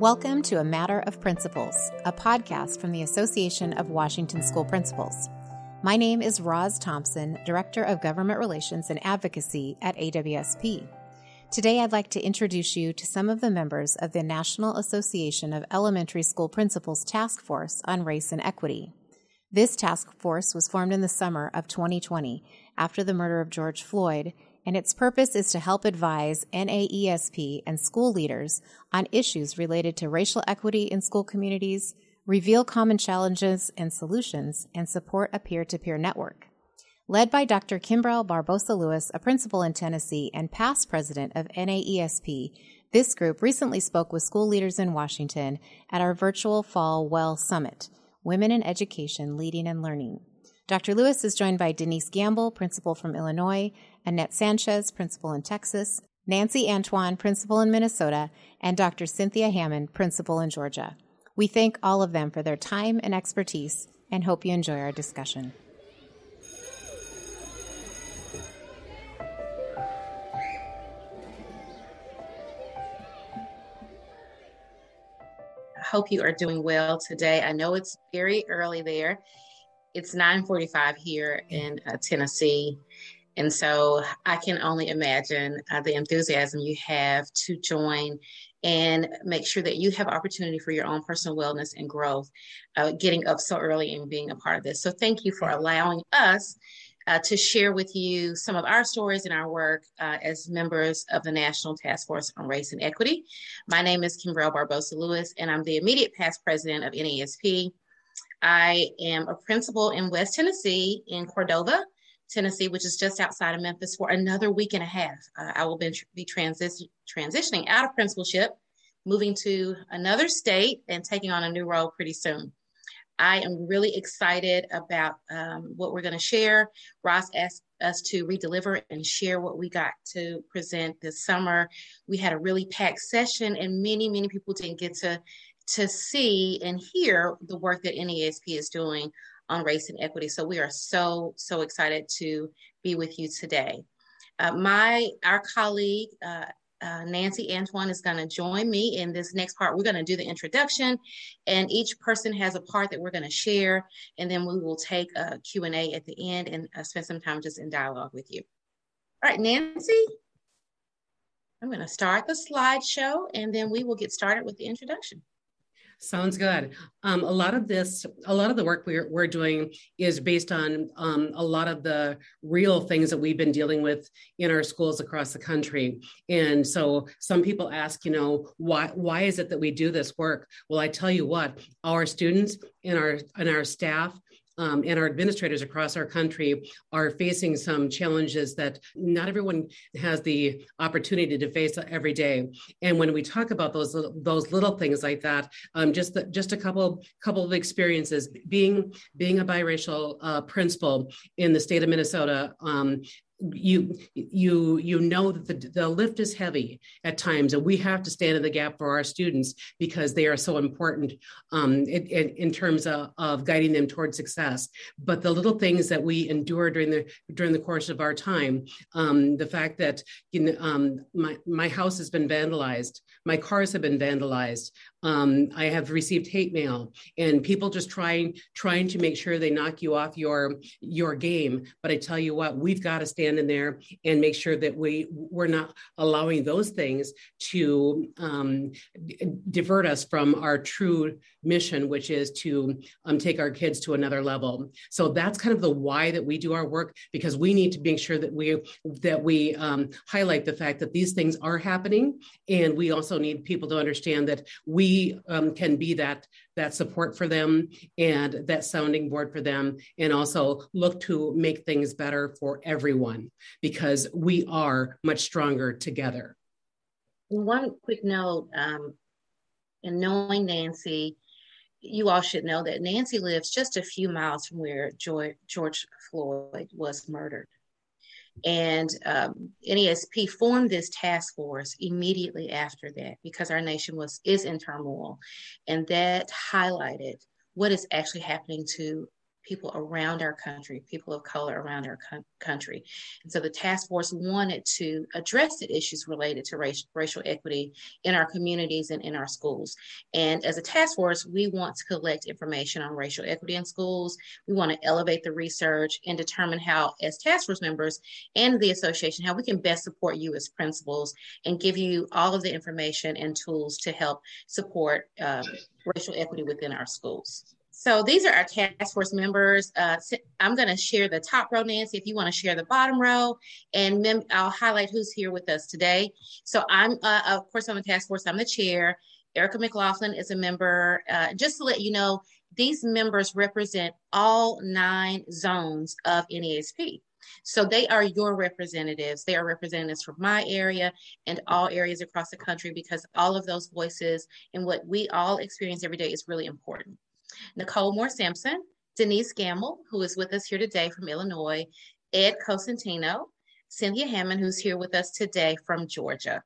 Welcome to A Matter of Principles, a podcast from the Association of Washington School Principals. My name is Roz Thompson, Director of Government Relations and Advocacy at AWSP. Today, I'd like to introduce you to some of the members of the National Association of Elementary School Principals Task Force on Race and Equity. This task force was formed in the summer of 2020 after the murder of George Floyd and its purpose is to help advise NAESP and school leaders on issues related to racial equity in school communities, reveal common challenges and solutions, and support a peer to peer network. Led by Dr. Kimbrelle Barbosa Lewis, a principal in Tennessee and past president of NAESP, this group recently spoke with school leaders in Washington at our virtual Fall Well Summit Women in Education Leading and Learning. Dr. Lewis is joined by Denise Gamble, principal from Illinois, Annette Sanchez, principal in Texas, Nancy Antoine, principal in Minnesota, and Dr. Cynthia Hammond, principal in Georgia. We thank all of them for their time and expertise and hope you enjoy our discussion. I hope you are doing well today. I know it's very early there it's 9:45 here in uh, Tennessee, and so I can only imagine uh, the enthusiasm you have to join and make sure that you have opportunity for your own personal wellness and growth, uh, getting up so early and being a part of this. So thank you for allowing us. Uh, to share with you some of our stories and our work uh, as members of the National Task Force on Race and Equity. My name is Kimbrelle Barbosa Lewis, and I'm the immediate past president of NAESP. I am a principal in West Tennessee in Cordova, Tennessee, which is just outside of Memphis, for another week and a half. Uh, I will be, be transi- transitioning out of principalship, moving to another state, and taking on a new role pretty soon. I am really excited about um, what we're going to share. Roz asked us to redeliver and share what we got to present this summer. We had a really packed session, and many, many people didn't get to to see and hear the work that NAESP is doing on race and equity. So we are so, so excited to be with you today. Uh, my, our colleague, uh, uh, Nancy Antoine is going to join me in this next part. We're going to do the introduction and each person has a part that we're going to share and then we will take a Q&A at the end and uh, spend some time just in dialogue with you. All right, Nancy, I'm going to start the slideshow and then we will get started with the introduction. Sounds good. Um, a lot of this, a lot of the work we're, we're doing is based on um, a lot of the real things that we've been dealing with in our schools across the country. And so some people ask, you know, why why is it that we do this work? Well, I tell you what, our students and our and our staff um, and our administrators across our country are facing some challenges that not everyone has the opportunity to face every day. And when we talk about those those little things like that, um, just the, just a couple couple of experiences being being a biracial uh, principal in the state of Minnesota. Um, you you you know that the, the lift is heavy at times and we have to stand in the gap for our students because they are so important um, in, in, terms of, of guiding them towards success but the little things that we endure during the during the course of our time um, the fact that you know, um, my, my house has been vandalized my cars have been vandalized um, I have received hate mail and people just trying trying to make sure they knock you off your your game. But I tell you what, we've got to stand in there and make sure that we we're not allowing those things to um, divert us from our true mission, which is to um, take our kids to another level. So that's kind of the why that we do our work because we need to make sure that we that we um, highlight the fact that these things are happening, and we also need people to understand that we um, can be that that support for them and that sounding board for them and also look to make things better for everyone because we are much stronger together. One quick note um, in knowing nancy you all should know that nancy lives just a few miles from where george floyd was murdered and um, NAESP formed this task force immediately after that because our nation was is in turmoil, and that highlighted what is actually happening to people around our country, people of color around our co- country. And so the task force wanted to address the issues related to race, racial equity in our communities and in our schools. And as a task force, we want to collect information on racial equity in schools. We want to elevate the research and determine how, as task force members and the association, how we can best support you as principals and give you all of the information and tools to help support um, racial equity within our schools. So these are our task force members. Uh, I'm going to share the top row, Nancy, if you want to share the bottom row, and mem- I'll highlight who's here with us today. So I'm, uh, of course, I'm a task force. I'm the chair. Erica McLaughlin is a member. Uh, just to let you know, these members represent all nine zones of NAESP. So they are your representatives. They are representatives from my area and all areas across the country because all of those voices and what we all experience every day is really important. Nicole Moore Sampson, Denise Gamble, who is with us here today from Illinois, Ed Cosentino, Cynthia Hammond, who's here with us today from Georgia.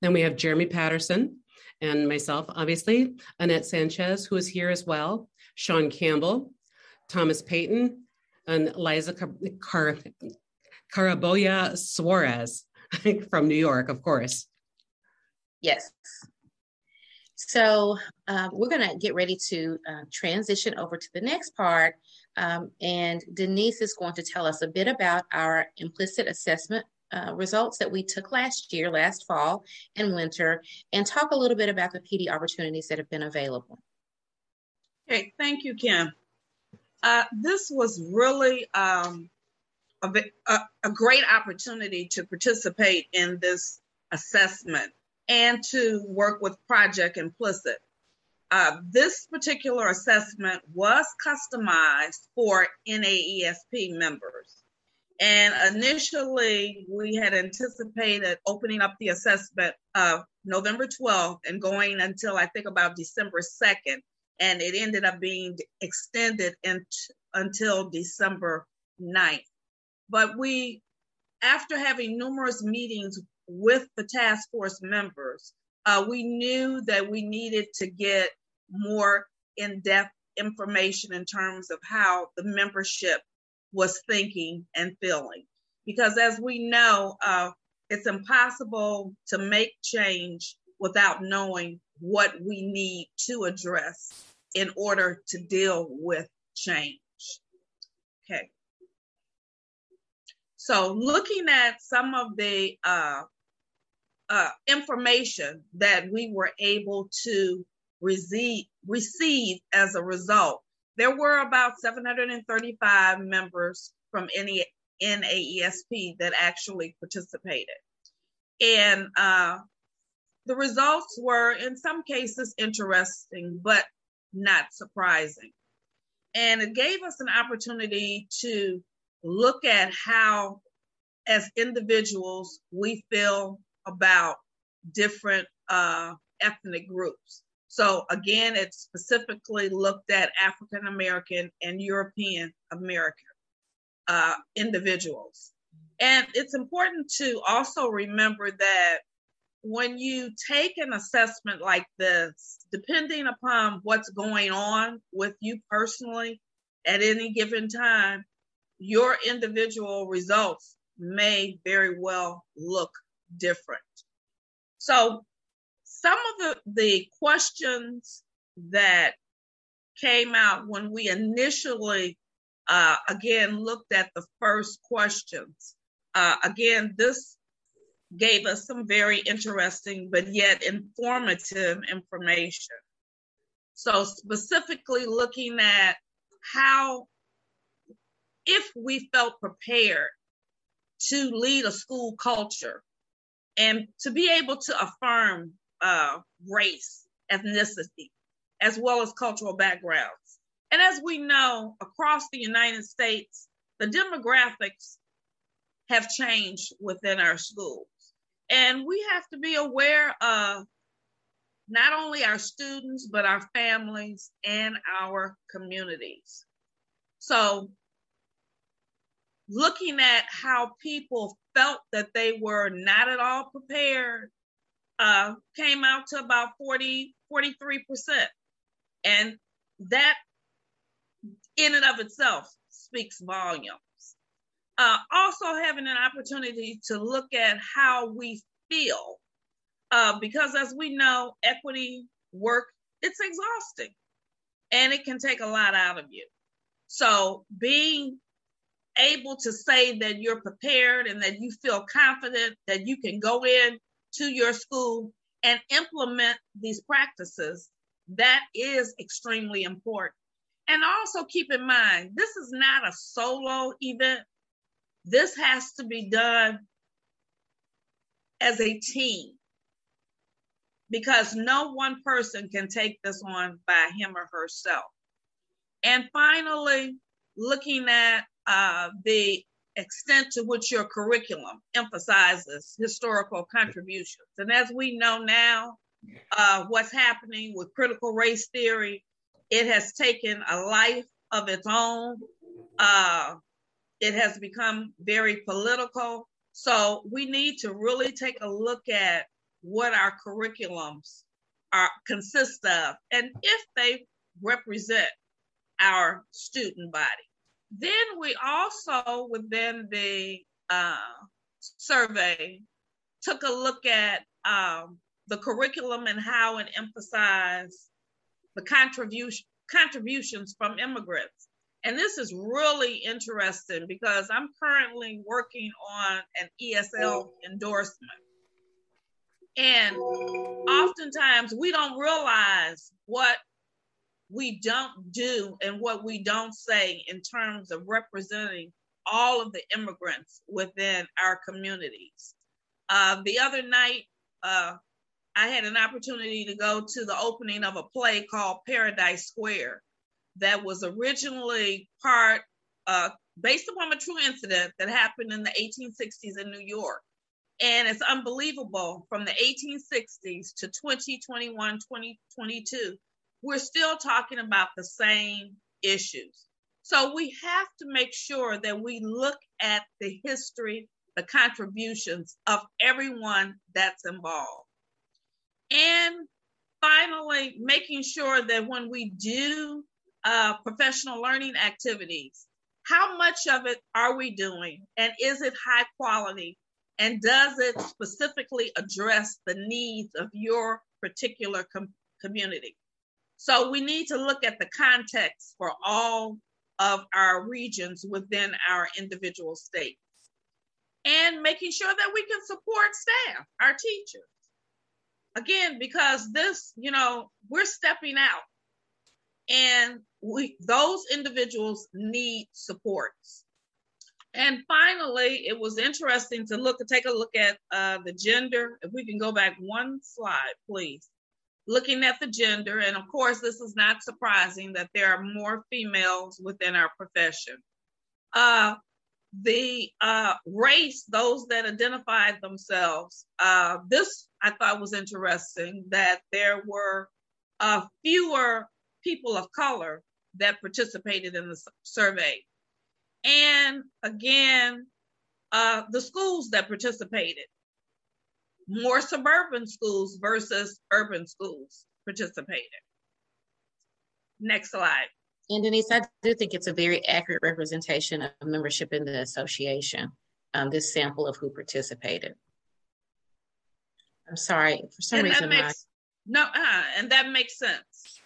Then we have Jeremy Patterson and myself, obviously, Annette Sanchez, who is here as well, Sean Campbell, Thomas Payton, and Liza Car- Car- Caraboya Suarez from New York, of course. Yes. So um, we're going to get ready to uh, transition over to the next part. Um, and Denise is going to tell us a bit about our implicit assessment uh, results that we took last year, last fall and winter, and talk a little bit about the PD opportunities that have been available. Okay, thank you, Kim. Uh, this was really um, a, a, a great opportunity to participate in this assessment and to work with Project Implicit. Uh, this particular assessment was customized for NAESP members. And initially, we had anticipated opening up the assessment of November 12th and going until I think about December 2nd. And it ended up being extended in, until December 9th. But we, after having numerous meetings with the task force members, uh, we knew that we needed to get more in depth information in terms of how the membership was thinking and feeling. Because as we know, uh, it's impossible to make change without knowing what we need to address in order to deal with change. Okay. So, looking at some of the uh, uh, information that we were able to receive, receive as a result. There were about 735 members from NE, NAESP that actually participated. And uh, the results were, in some cases, interesting, but not surprising. And it gave us an opportunity to look at how, as individuals, we feel about different uh, ethnic groups. So again, it specifically looked at African American and European American uh, individuals. And it's important to also remember that when you take an assessment like this, depending upon what's going on with you personally at any given time, your individual results may very well look different. So some of the, the questions that came out when we initially, uh, again, looked at the first questions. Uh, again, this gave us some very interesting but yet informative information. So, specifically looking at how, if we felt prepared to lead a school culture and to be able to affirm uh, race, ethnicity, as well as cultural backgrounds. And as we know, across the United States, the demographics have changed within our schools. And we have to be aware of not only our students, but our families and our communities. So looking at how people felt that they were not at all prepared uh, came out to about 40, 43%. And that in and of itself speaks volumes. Uh, also having an opportunity to look at how we feel, uh, because as we know, equity work, it's exhausting and it can take a lot out of you. So being able to say that you're prepared and that you feel confident that you can go in to your school and implement these practices, that is extremely important. And also keep in mind, this is not a solo event. This has to be done as a team because no one person can take this on by him or herself. And finally, looking at uh, the extent to which your curriculum emphasizes historical contributions. And as we know now, uh, what's happening with critical race theory, it has taken a life of its own. Uh, it has become very political. So we need to really take a look at what our curriculums are consist of and if they represent our student body. Then we also, within the uh, survey, took a look at um, the curriculum and how it emphasized the contribution contributions from immigrants. And this is really interesting because I'm currently working on an ESL endorsement. And oftentimes we don't realize what we don't do and what we don't say in terms of representing all of the immigrants within our communities. Uh, the other night, uh, I had an opportunity to go to the opening of a play called Paradise Square that was originally part uh, based upon a true incident that happened in the 1860s in New York. And it's unbelievable from the 1860s to 2021, 2022, we're still talking about the same issues. So we have to make sure that we look at the history, the contributions of everyone that's involved. And finally, making sure that when we do uh, professional learning activities, how much of it are we doing? And is it high quality? And does it specifically address the needs of your particular com- community? So we need to look at the context for all of our regions within our individual states and making sure that we can support staff, our teachers. Again, because this, you know, we're stepping out and we those individuals need supports. And finally, it was interesting to look to take a look at uh, the gender. If we can go back one slide, please looking at the gender, and of course, this is not surprising that there are more females within our profession. Uh, the uh, race, those that identified themselves, uh, this I thought was interesting that there were uh, fewer people of color that participated in the survey. And again, uh, the schools that participated more suburban schools versus urban schools participated. Next slide. And Denise, I do think it's a very accurate representation of membership in the association, um, this sample of who participated. I'm sorry, for some and reason. Makes, my, no, uh, and that makes sense.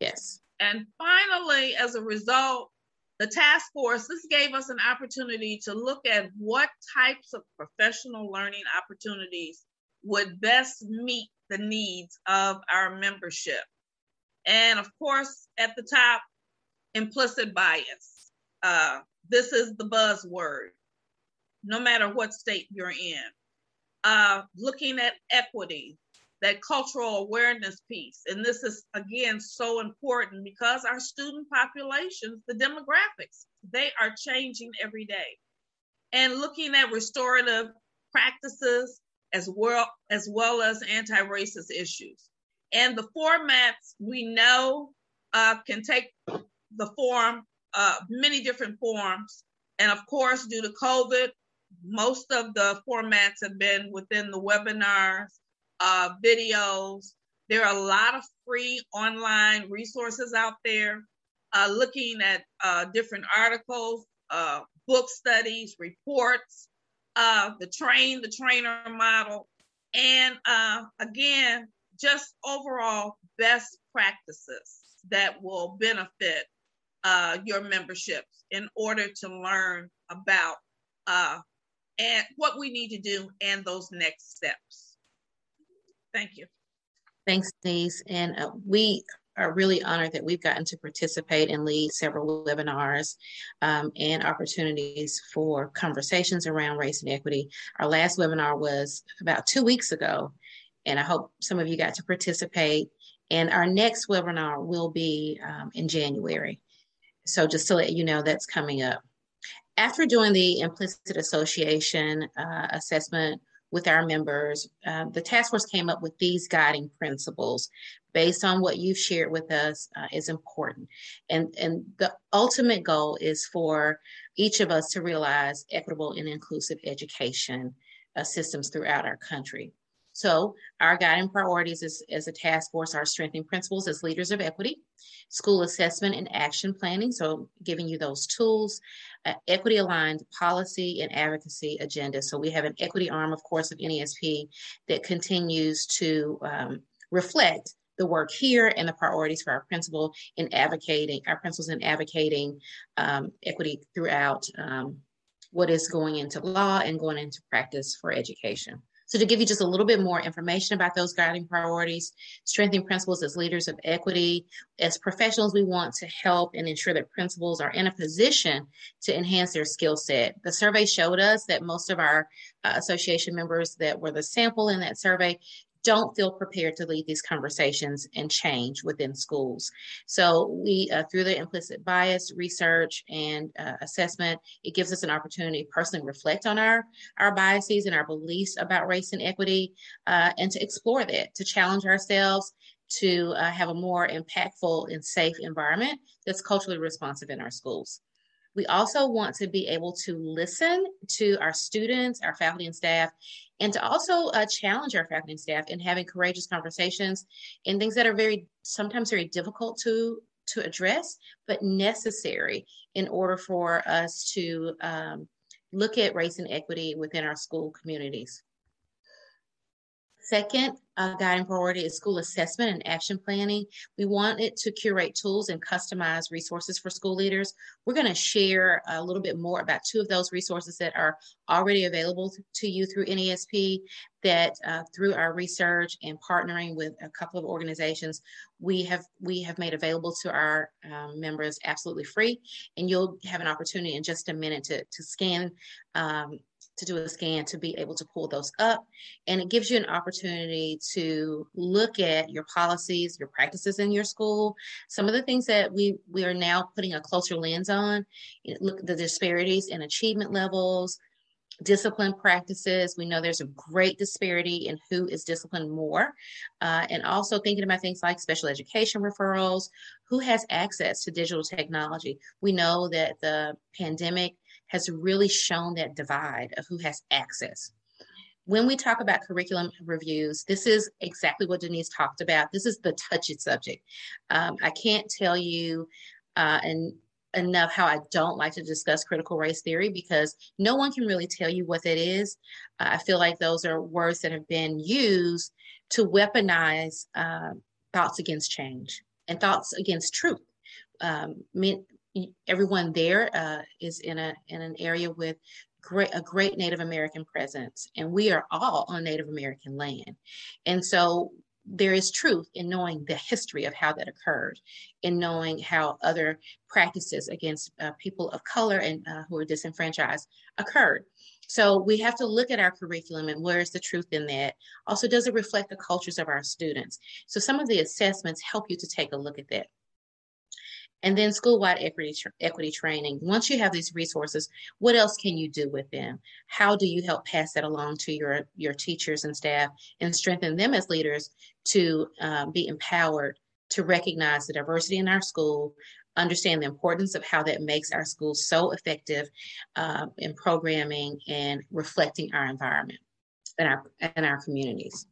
Yes. And finally, as a result, the task force, this gave us an opportunity to look at what types of professional learning opportunities would best meet the needs of our membership. And of course, at the top, implicit bias. Uh, this is the buzzword, no matter what state you're in. Uh, looking at equity, that cultural awareness piece. And this is, again, so important because our student populations, the demographics, they are changing every day. And looking at restorative practices, as well as well as anti-racist issues. And the formats we know uh, can take the form, uh, many different forms. And of course, due to COVID, most of the formats have been within the webinars, uh, videos. There are a lot of free online resources out there. uh, looking at uh, different articles, uh, book studies, reports, uh, the train the trainer model, and uh, again, just overall best practices that will benefit uh, your memberships in order to learn about uh, and what we need to do and those next steps. Thank you. Thanks, Denise. And we are really honored that we've gotten to participate and lead several webinars um, and opportunities for conversations around race and equity. Our last webinar was about two weeks ago, and I hope some of you got to participate. And our next webinar will be um, in January. So just to let you know, that's coming up. After doing the implicit association uh, assessment with our members, uh, the task force came up with these guiding principles based on what you've shared with us uh, is important. And, and the ultimate goal is for each of us to realize equitable and inclusive education uh, systems throughout our country. So our guiding priorities as, as a task force are strengthening principals as leaders of equity, school assessment and action planning, so giving you those tools, uh, equity aligned policy and advocacy agenda. So we have an equity arm, of course, of NESP that continues to um, reflect the work here and the priorities for our principal in advocating, our principals in advocating um, equity throughout um, what is going into law and going into practice for education. So to give you just a little bit more information about those guiding priorities, strengthening principals as leaders of equity, as professionals, we want to help and ensure that principals are in a position to enhance their skill set. The survey showed us that most of our uh, association members that were the sample in that survey don't feel prepared to lead these conversations and change within schools. So we, uh, through the implicit bias research and uh, assessment, it gives us an opportunity to personally reflect on our, our biases and our beliefs about race and equity uh, and to explore that, to challenge ourselves, to uh, have a more impactful and safe environment that's culturally responsive in our schools. We also want to be able to listen to our students, our faculty and staff, and to also uh, challenge our faculty and staff in having courageous conversations in things that are very sometimes very difficult to to address, but necessary in order for us to um, look at race and equity within our school communities. Second, guiding priority is school assessment and action planning. We want it to curate tools and customize resources for school leaders. We're going to share a little bit more about two of those resources that are already available to you through NESP. that uh, through our research and partnering with a couple of organizations, we have we have made available to our um, members absolutely free. And you'll have an opportunity in just a minute to, to scan um, to do a scan to be able to pull those up. And it gives you an opportunity to look at your policies, your practices in your school, some of the things that we, we are now putting a closer lens on, look at the disparities in achievement levels, discipline practices. We know there's a great disparity in who is disciplined more. Uh, and also thinking about things like special education referrals, who has access to digital technology. We know that the pandemic has really shown that divide of who has access. When we talk about curriculum reviews, this is exactly what Denise talked about. This is the touchy subject. Um, I can't tell you uh, and enough how I don't like to discuss critical race theory because no one can really tell you what that is. Uh, I feel like those are words that have been used to weaponize uh, thoughts against change and thoughts against truth. Um, everyone there uh, is in a in an area with great a great Native American presence, and we are all on Native American land, and so there is truth in knowing the history of how that occurred, in knowing how other practices against uh, people of color and uh, who are disenfranchised occurred. So we have to look at our curriculum and where is the truth in that. Also, does it reflect the cultures of our students? So some of the assessments help you to take a look at that. And then school-wide equity, equity training. Once you have these resources, what else can you do with them? How do you help pass that along to your, your teachers and staff and strengthen them as leaders to um, be empowered to recognize the diversity in our school, understand the importance of how that makes our schools so effective uh, in programming and reflecting our environment and our, and our communities.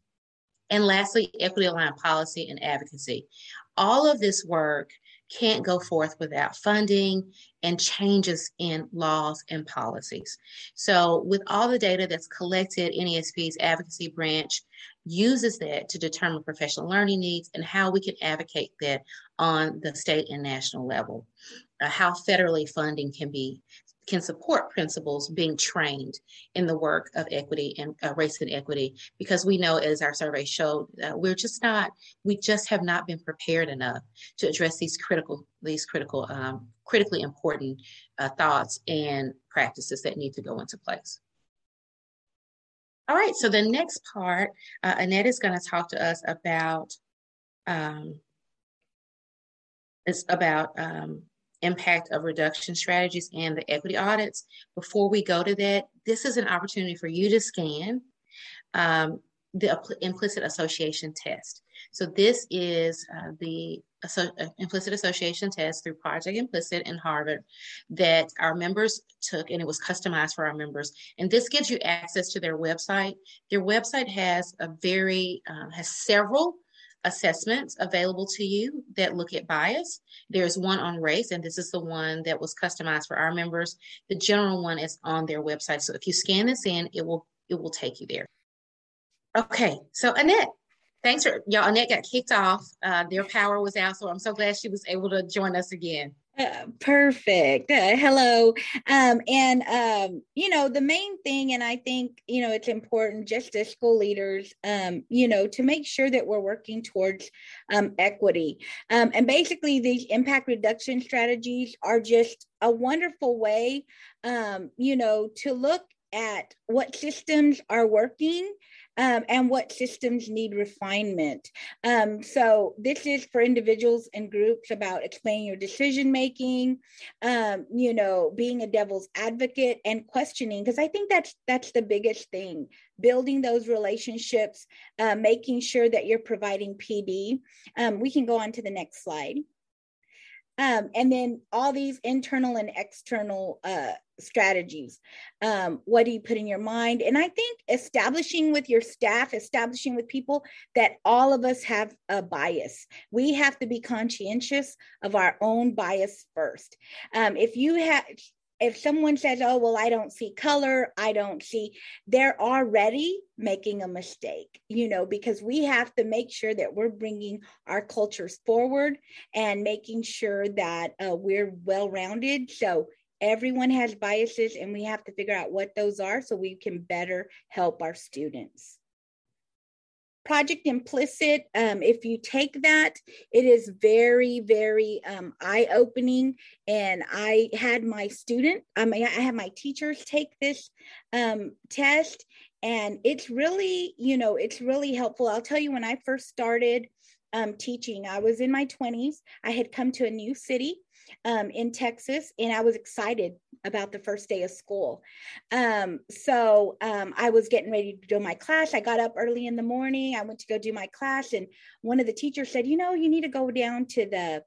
And lastly, equity aligned policy and advocacy. All of this work can't go forth without funding and changes in laws and policies. So, with all the data that's collected, NESP's advocacy branch uses that to determine professional learning needs and how we can advocate that on the state and national level. Uh, how federally funding can be can support principals being trained in the work of equity and uh, race and equity because we know as our survey showed we're just not we just have not been prepared enough to address these critical these critical um, critically important uh, thoughts and practices that need to go into place. All right so the next part uh, annette is going to talk to us about um, it's about um, impact of reduction strategies and the equity audits. Before we go to that, this is an opportunity for you to scan um, the implicit association test. So this is uh, the uh, implicit association test through Project Implicit in Harvard that our members took, and it was customized for our members. And this gives you access to their website. Their website has a very uh, has several assessments available to you that look at bias. There's one on race, and this is the one that was customized for our members. The general one is on their website. So if you scan this in, it will it will take you there. Okay, so Annette, thanks for y'all. Annette got kicked off. Uh, their power was out, so I'm so glad she was able to join us again. Uh, perfect. Uh, hello. Um, and, um, you know, the main thing, and I think, you know, it's important just as school leaders, um, you know, to make sure that we're working towards um, equity. Um, and basically, these impact reduction strategies are just a wonderful way, um, you know, to look at what systems are working um, and what systems need refinement. Um, so this is for individuals and groups about explaining your decision making, um, you know, being a devil's advocate and questioning, because I think that's that's the biggest thing. Building those relationships, uh, making sure that you're providing PD. Um, we can go on to the next slide. Um, and then all these internal and external uh, strategies. Um, what do you put in your mind? And I think establishing with your staff, establishing with people that all of us have a bias. We have to be conscientious of our own bias first. Um, if you have, if someone says, oh, well, I don't see color, I don't see, they're already making a mistake, you know, because we have to make sure that we're bringing our cultures forward and making sure that uh, we're well rounded. So everyone has biases and we have to figure out what those are so we can better help our students. Project Implicit, um, if you take that, it is very, very um, eye opening. And I had my student, I mean, I had my teachers take this um, test, and it's really, you know, it's really helpful. I'll tell you, when I first started um, teaching, I was in my 20s. I had come to a new city um, in Texas, and I was excited about the first day of school. Um, so um, I was getting ready to do my class. I got up early in the morning. I went to go do my class, and one of the teachers said, "You know, you need to go down to the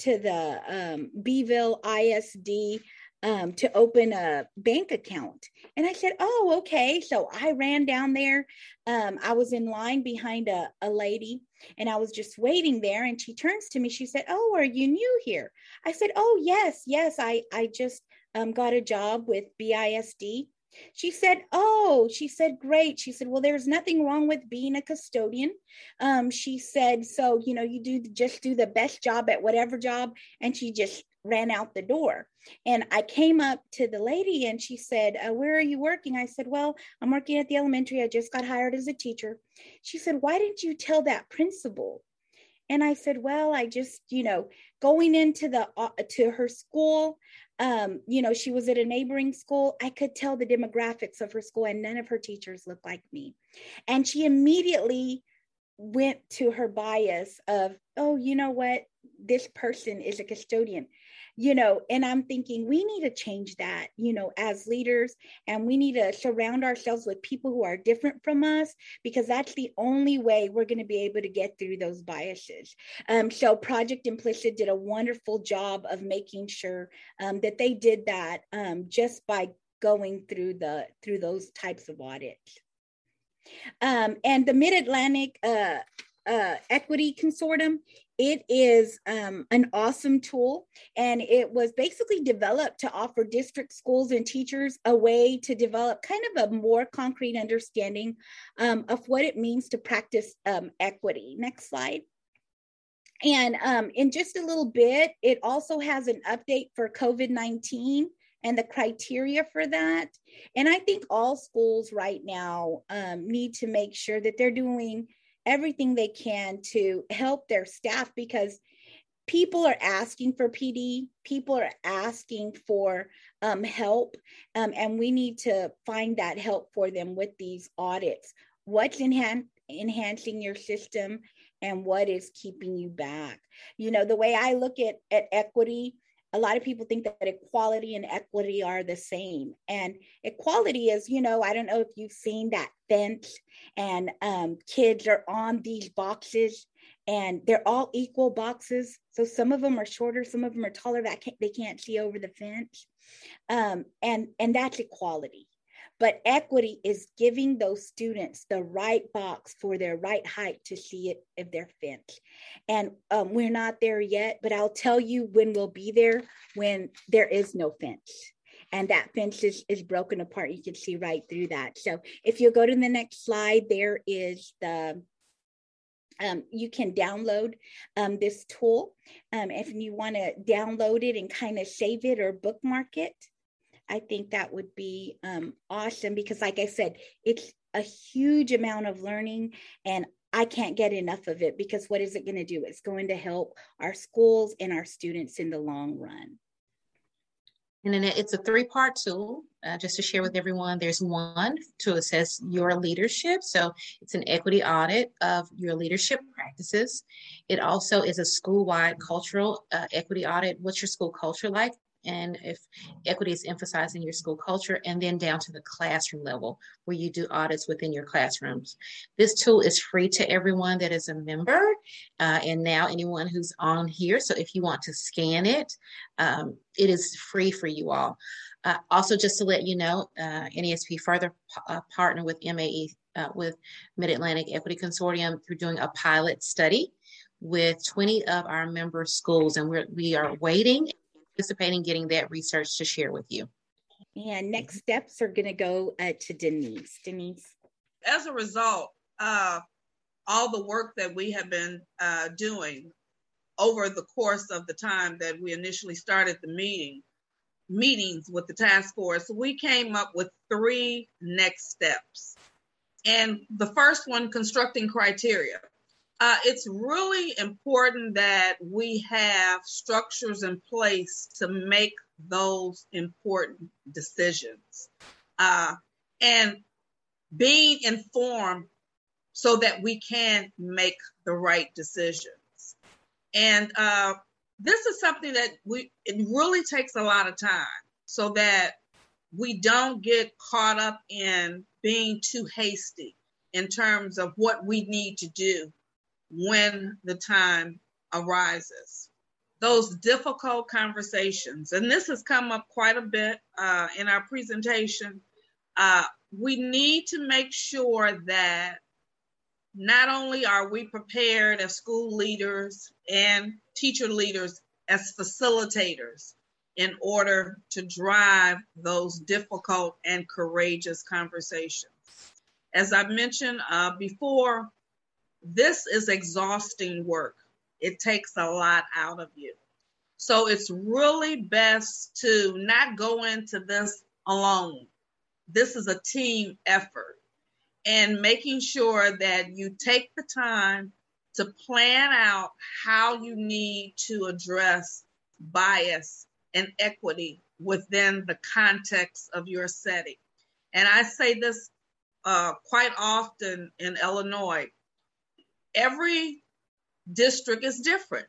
to the um, Beeville ISD." Um, to open a bank account. And I said, Oh, okay. So I ran down there. Um, I was in line behind a, a lady and I was just waiting there. And she turns to me. She said, "Oh, are you new here?" I said, "Oh, yes, yes. I I just um, got a job with BISD." She said, "Oh," she said, "Great." She said, "Well, there's nothing wrong with being a custodian." Um, she said, "So you know, you do just do the best job at whatever job," and she just ran out the door. And I came up to the lady and she said, uh, Where are you working? I said, Well, I'm working at the elementary. I just got hired as a teacher. She said, Why didn't you tell that principal? And I said, Well, I just, you know, going into the uh, to her school, um, you know, she was at a neighboring school. I could tell the demographics of her school, and none of her teachers looked like me. And she immediately went to her bias of, oh, you know what? This person is a custodian you know and i'm thinking we need to change that you know as leaders and we need to surround ourselves with people who are different from us because that's the only way we're going to be able to get through those biases. Um, so project implicit did a wonderful job of making sure um, that they did that um, just by going through the through those types of audits. Um, and the mid-atlantic uh, uh, equity consortium it is um, an awesome tool, and it was basically developed to offer district schools and teachers a way to develop kind of a more concrete understanding um, of what it means to practice um, equity. Next slide. And um, in just a little bit, it also has an update for COVID 19 and the criteria for that. And I think all schools right now um, need to make sure that they're doing everything they can to help their staff because people are asking for PD, people are asking for um, help, um, and we need to find that help for them with these audits. What's enhan- enhancing your system and what is keeping you back? You know, the way I look at, at equity, a lot of people think that equality and equity are the same. And equality is, you know, I don't know if you've seen that fence and um, kids are on these boxes and they're all equal boxes. So some of them are shorter, some of them are taller that can't, they can't see over the fence. Um, and, and that's equality. But equity is giving those students the right box for their right height to see it if they're fenced. And um, we're not there yet, but I'll tell you when we'll be there when there is no fence. And that fence is, is broken apart. You can see right through that. So if you go to the next slide, there is the um, you can download um, this tool. Um, if you want to download it and kind of save it or bookmark it, I think that would be um, awesome because, like I said, it's a huge amount of learning, and I can't get enough of it because what is it going to do? It's going to help our schools and our students in the long run. And then it's a three part tool. Uh, just to share with everyone, there's one to assess your leadership. So it's an equity audit of your leadership practices. It also is a school wide cultural uh, equity audit. What's your school culture like? And if equity is emphasized in your school culture, and then down to the classroom level where you do audits within your classrooms. This tool is free to everyone that is a member, uh, and now anyone who's on here. So if you want to scan it, um, it is free for you all. Uh, also, just to let you know, uh, NESP further p- uh, partner with MAE uh, with Mid Atlantic Equity Consortium through doing a pilot study with 20 of our member schools, and we're, we are waiting anticipating getting that research to share with you. And next steps are going to go uh, to Denise. Denise. As a result, uh, all the work that we have been uh, doing over the course of the time that we initially started the meeting, meetings with the task force, we came up with three next steps. And the first one, constructing criteria. Uh, it's really important that we have structures in place to make those important decisions uh, and being informed so that we can make the right decisions. And uh, this is something that we it really takes a lot of time so that we don't get caught up in being too hasty in terms of what we need to do when the time arises. Those difficult conversations, and this has come up quite a bit uh, in our presentation. Uh, we need to make sure that not only are we prepared as school leaders and teacher leaders as facilitators in order to drive those difficult and courageous conversations. As I mentioned uh, before, this is exhausting work. It takes a lot out of you. So it's really best to not go into this alone. This is a team effort and making sure that you take the time to plan out how you need to address bias and equity within the context of your setting. And I say this uh, quite often in Illinois every district is different,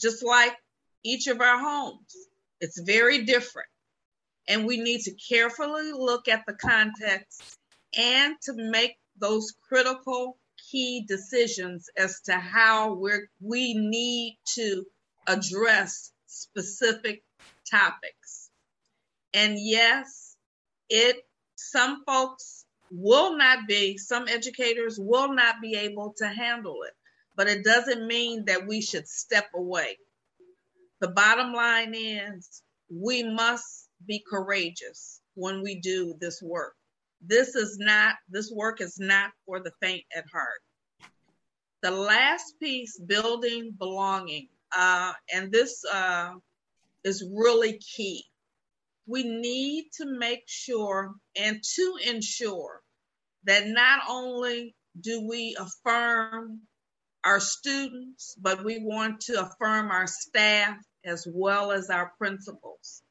just like each of our homes. It's very different. And we need to carefully look at the context and to make those critical key decisions as to how we're, we need to address specific topics. And yes, it some folks will not be, some educators will not be able to handle it. but it doesn't mean that we should step away. The bottom line is we must be courageous when we do this work. This is not, this work is not for the faint at heart. The last piece, building belonging, uh, and this uh, is really key. We need to make sure and to ensure that not only do we affirm our students, but we want to affirm our staff as well as our principals.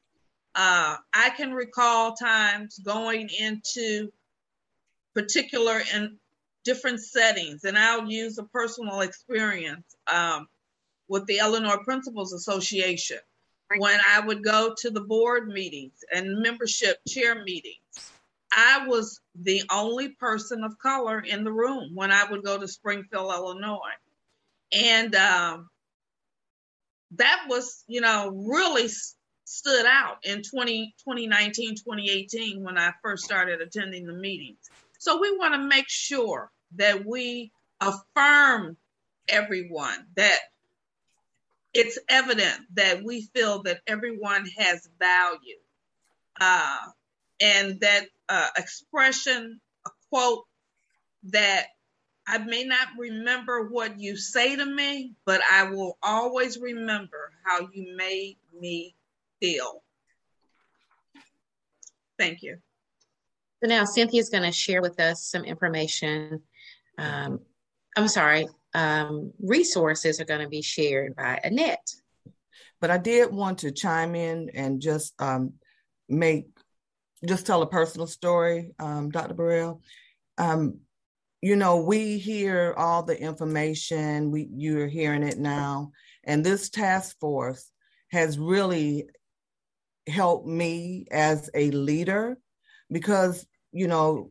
Uh, I can recall times going into particular and different settings, and I'll use a personal experience um, with the Illinois Principals Association when I would go to the board meetings and membership chair meetings. I was the only person of color in the room when I would go to Springfield, Illinois. And um, that was, you know, really stood out in 20, 2019, 2018 when I first started attending the meetings. So we want to make sure that we affirm everyone that it's evident that we feel that everyone has value uh, and that uh, expression, a quote that I may not remember what you say to me, but I will always remember how you made me feel. Thank you. So now Cynthia is going to share with us some information. Um, I'm sorry, um, resources are going to be shared by Annette. But I did want to chime in and just um, make, just tell a personal story, um, Dr. Burrell. Um, you know, we hear all the information, we you're hearing it now, and this task force has really helped me as a leader because you know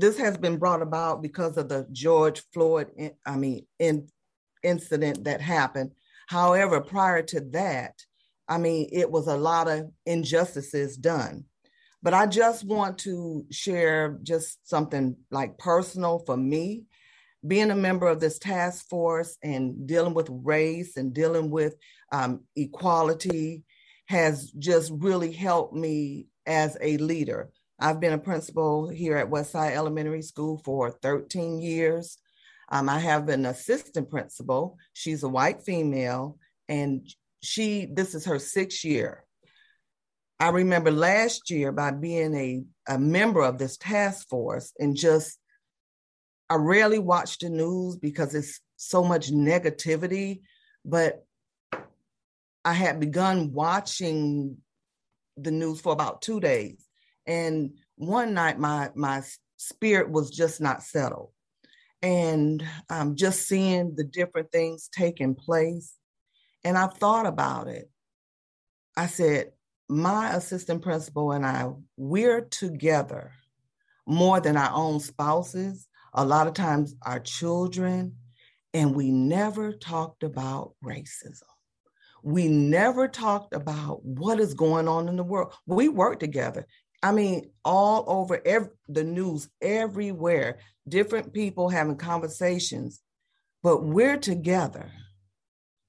this has been brought about because of the George Floyd, I mean, in, incident that happened. However, prior to that, I mean, it was a lot of injustices done. But I just want to share just something like personal for me. Being a member of this task force and dealing with race and dealing with um, equality has just really helped me as a leader. I've been a principal here at Westside Elementary School for 13 years. Um, I have an assistant principal. She's a white female, and she this is her sixth year. I remember last year by being a, a member of this task force and just I rarely watch the news because it's so much negativity, but I had begun watching the news for about two days and one night, my my spirit was just not settled, and um, just seeing the different things taking place, and I thought about it. I said, my assistant principal and I, we're together more than our own spouses. A lot of times, our children, and we never talked about racism we never talked about what is going on in the world. We work together. I mean, all over the news, everywhere, different people having conversations, but we're together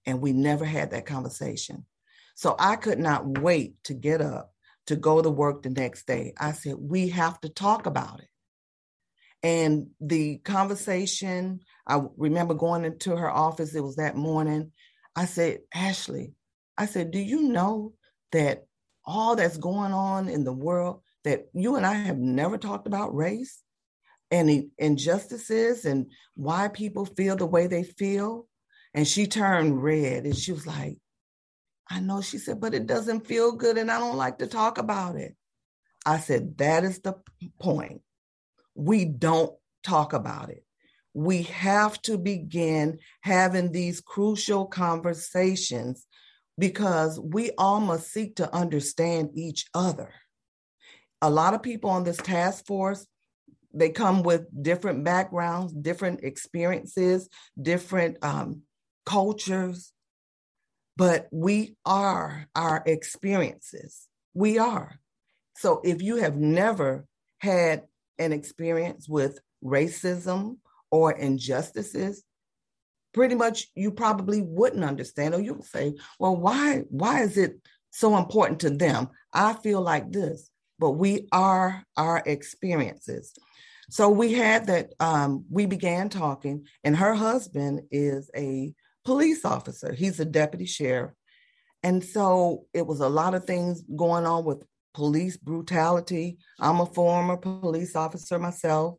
and we never had that conversation. So I could not wait to get up to go to work the next day. I said, we have to talk about it. And the conversation, I remember going into her office, it was that morning. I said, Ashley, I said, do you know that all that's going on in the world that you and I have never talked about race and injustices and why people feel the way they feel. And she turned red and she was like, I know. She said, but it doesn't feel good and I don't like to talk about it. I said, that is the point. We don't talk about it. We have to begin having these crucial conversations because we all must seek to understand each other. A lot of people on this task force, they come with different backgrounds, different experiences, different um, cultures, but we are our experiences. We are. So if you have never had an experience with racism or injustices, pretty much you probably wouldn't understand or you'll say well why why is it so important to them i feel like this but we are our experiences. So we had that um, we began talking and her husband is a police officer. He's a deputy sheriff. And so it was a lot of things going on with police brutality. I'm a former police officer myself.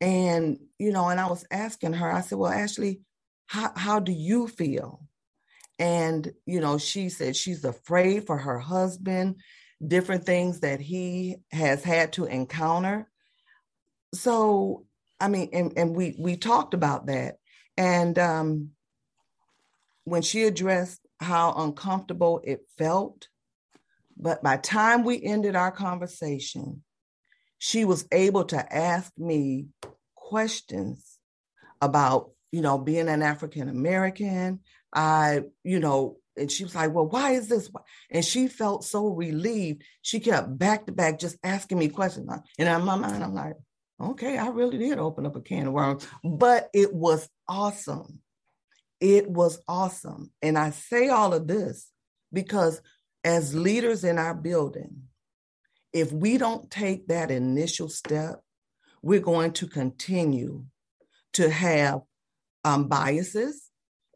And you know and i was asking her i said well ashley how, how do you feel? And, you know, she said she's afraid for her husband, different things that he has had to encounter. So, I mean, and, and we we talked about that. And um, when she addressed how uncomfortable it felt, but by time we ended our conversation, she was able to ask me questions about you know, being an African American. I, you know, and she was like, well, why is this? And she felt so relieved. She kept back to back just asking me questions. And in my mind, I'm like, okay, I really did open up a can of worms, but it was awesome. It was awesome. And I say all of this because as leaders in our building, if we don't take that initial step, we're going to continue to have um, biases.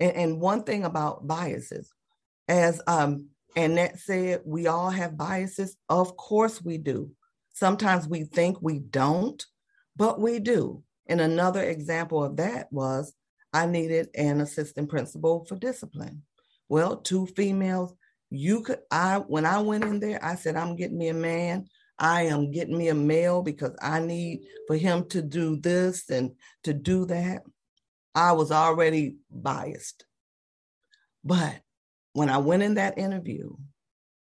And, and, one thing about biases, as um, Annette said, we all have biases. Of course we do. Sometimes we think we don't, but we do. And another example of that was I needed an assistant principal for discipline. Well, two females, you could I when I went in there, I said, I'm getting me a man. I am getting me a male because I need for him to do this and to do that. I was already biased. But when I went in that interview,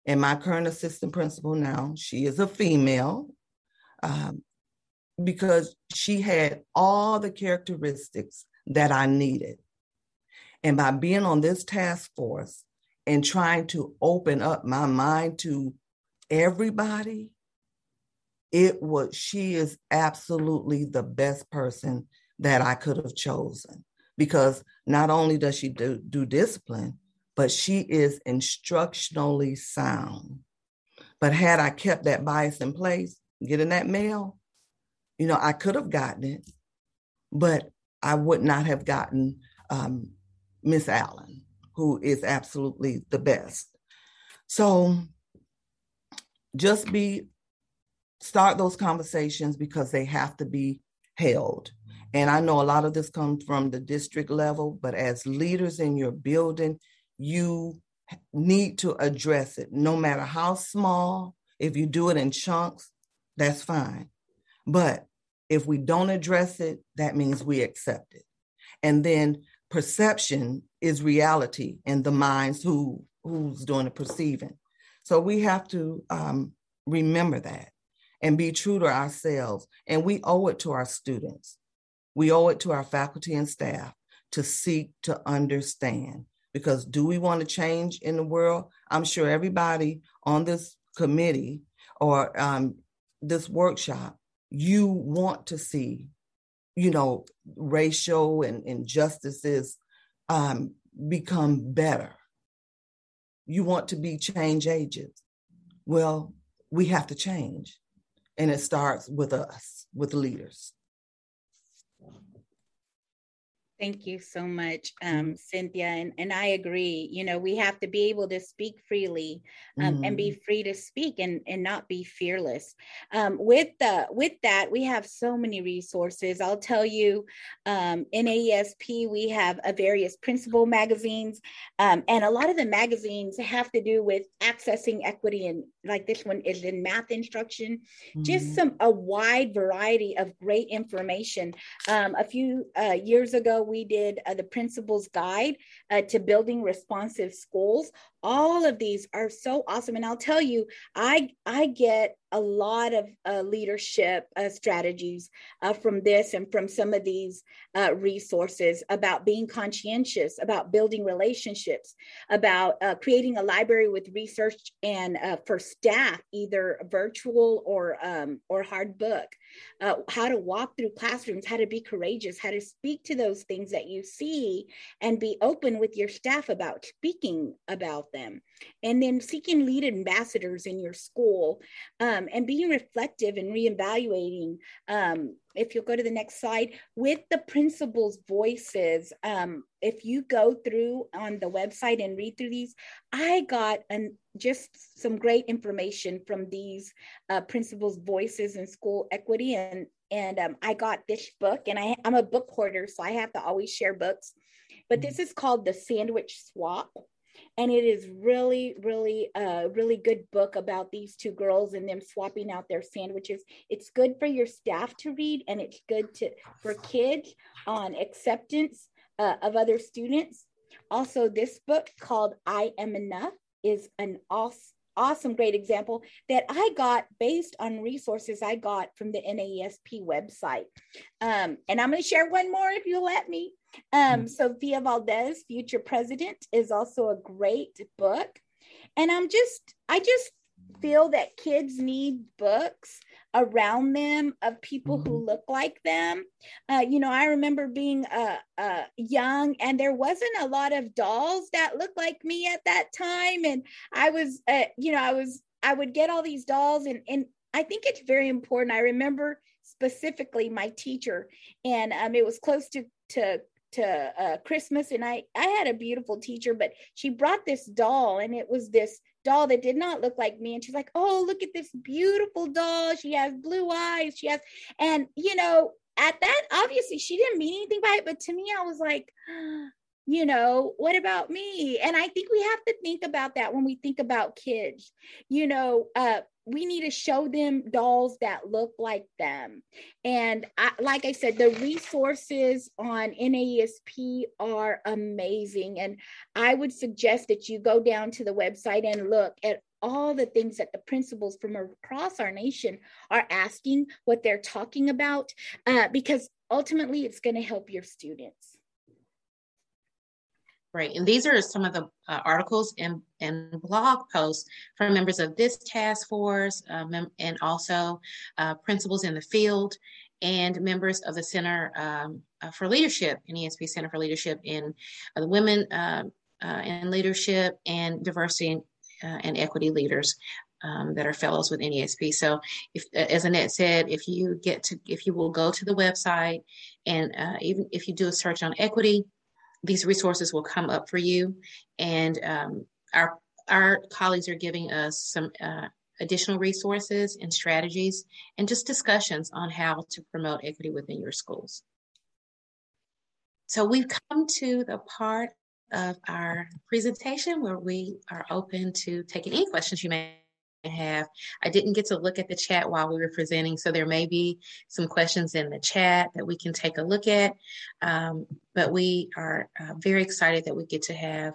and my current assistant principal now, she is a female, um, because she had all the characteristics that I needed. And by being on this task force and trying to open up my mind to everybody, it was, she is absolutely the best person that I could have chosen because not only does she do, do discipline, but she is instructionally sound. But had I kept that bias in place, getting that mail, you know, I could have gotten it, but I would not have gotten um, Miss Allen, who is absolutely the best. So just be start those conversations because they have to be held and I know a lot of this comes from the district level, but as leaders in your building, you need to address it no matter how small. If you do it in chunks, that's fine. But if we don't address it, that means we accept it. And then perception is reality in the minds who who's doing the perceiving. So we have to um, remember that and be true to ourselves. And we owe it to our students. We owe it to our faculty and staff to seek to understand. Because do we want to change in the world? I'm sure everybody on this committee or um, this workshop, you want to see, you know, racial and injustices um, become better. You want to be change agents. Well, we have to change. And it starts with us, with leaders. Thank you so much, um, Cynthia. And, and I agree. You know, we have to be able to speak freely um, mm. and be mm-hmm. free to speak and, and not be fearless. Um, with the with that, we have so many resources. I'll tell you, um, NAESP, we have a various principal magazines, um, and a lot of the magazines have to do with accessing equity and like this one is in math instruction. Mm. Just mm-hmm. some a wide variety of great information. Um, a few uh, years ago we did uh, the principal's guide uh, to building responsive schools all of these are so awesome and i'll tell you i i get a lot of uh, leadership uh, strategies uh, from this and from some of these uh, resources about being conscientious, about building relationships, about uh, creating a library with research and uh, for staff, either virtual or um, or hard book. how to walk through classrooms, how to be courageous, how to speak to those things that you see, and be open with your staff about speaking about them. And then seeking lead ambassadors in your school um, and being reflective and reevaluating um, if you'll go to the next slide with the principals voices um, if you go through on the website and read through these i got an, just some great information from these uh, principals voices in school equity. And and um, i got this book and I, i'm a book hoarder so i have to always share books. But this is called the sandwich swap and it is really really a really good book about these two girls and them swapping out their sandwiches. It's good for your staff to read and it's good to for kids on acceptance uh, of other students. Also this book called i am enough is an awesome awesome great example that i got based on resources i got from the naesp website. Um, and i'm going to share one more if you'll let me um, mm. Sofia Valdez, Future President, is also a great book. And I'm just, I just feel that kids need books around them of people who mm-hmm. look like them. Uh, you know, I remember being uh, uh, young and there wasn't a lot of dolls that looked like me at that time. And I was, uh, you know, I was, I would get all these dolls and, and I think it's very important. I remember specifically my teacher and um, it was close to, to to uh, Christmas, and I I had a beautiful teacher, but she brought this doll, and it was this doll that did not look like me, and she's like, "Oh, look at this beautiful doll. She has blue eyes. She has," and you know, at that obviously she didn't mean anything by it, but to me, I was like. you know what about me and i think we have to think about that when we think about kids you know uh we need to show them dolls that look like them. And I, like I said, the resources on NAESP are amazing. And I would suggest that you go down to the website and look at all the things that the principals from across our nation are asking, what they're talking about, uh, because ultimately it's going to help your students. Right, and these are some of the uh, articles and, and blog posts from members of this task force mem- and also uh, principals in the field and members of the Center um, uh, for Leadership, NAESP Center for Leadership in uh, the Women uh, in Leadership and Diversity and Equity Leaders um, that are fellows with NAESP. So, if, as Annette said, if you get to, if you will go to the website and even if you do a search on equity, these resources will come up for you. And um, our, our colleagues are giving us some uh, additional resources and strategies and just discussions on how to promote equity within your schools. So we've come to the part of our presentation where we are open to taking any questions you may have. I didn't get to look at the chat while we were presenting, so there may be some questions in the chat that we can take a look at. Um, but we are uh, very excited that we get to have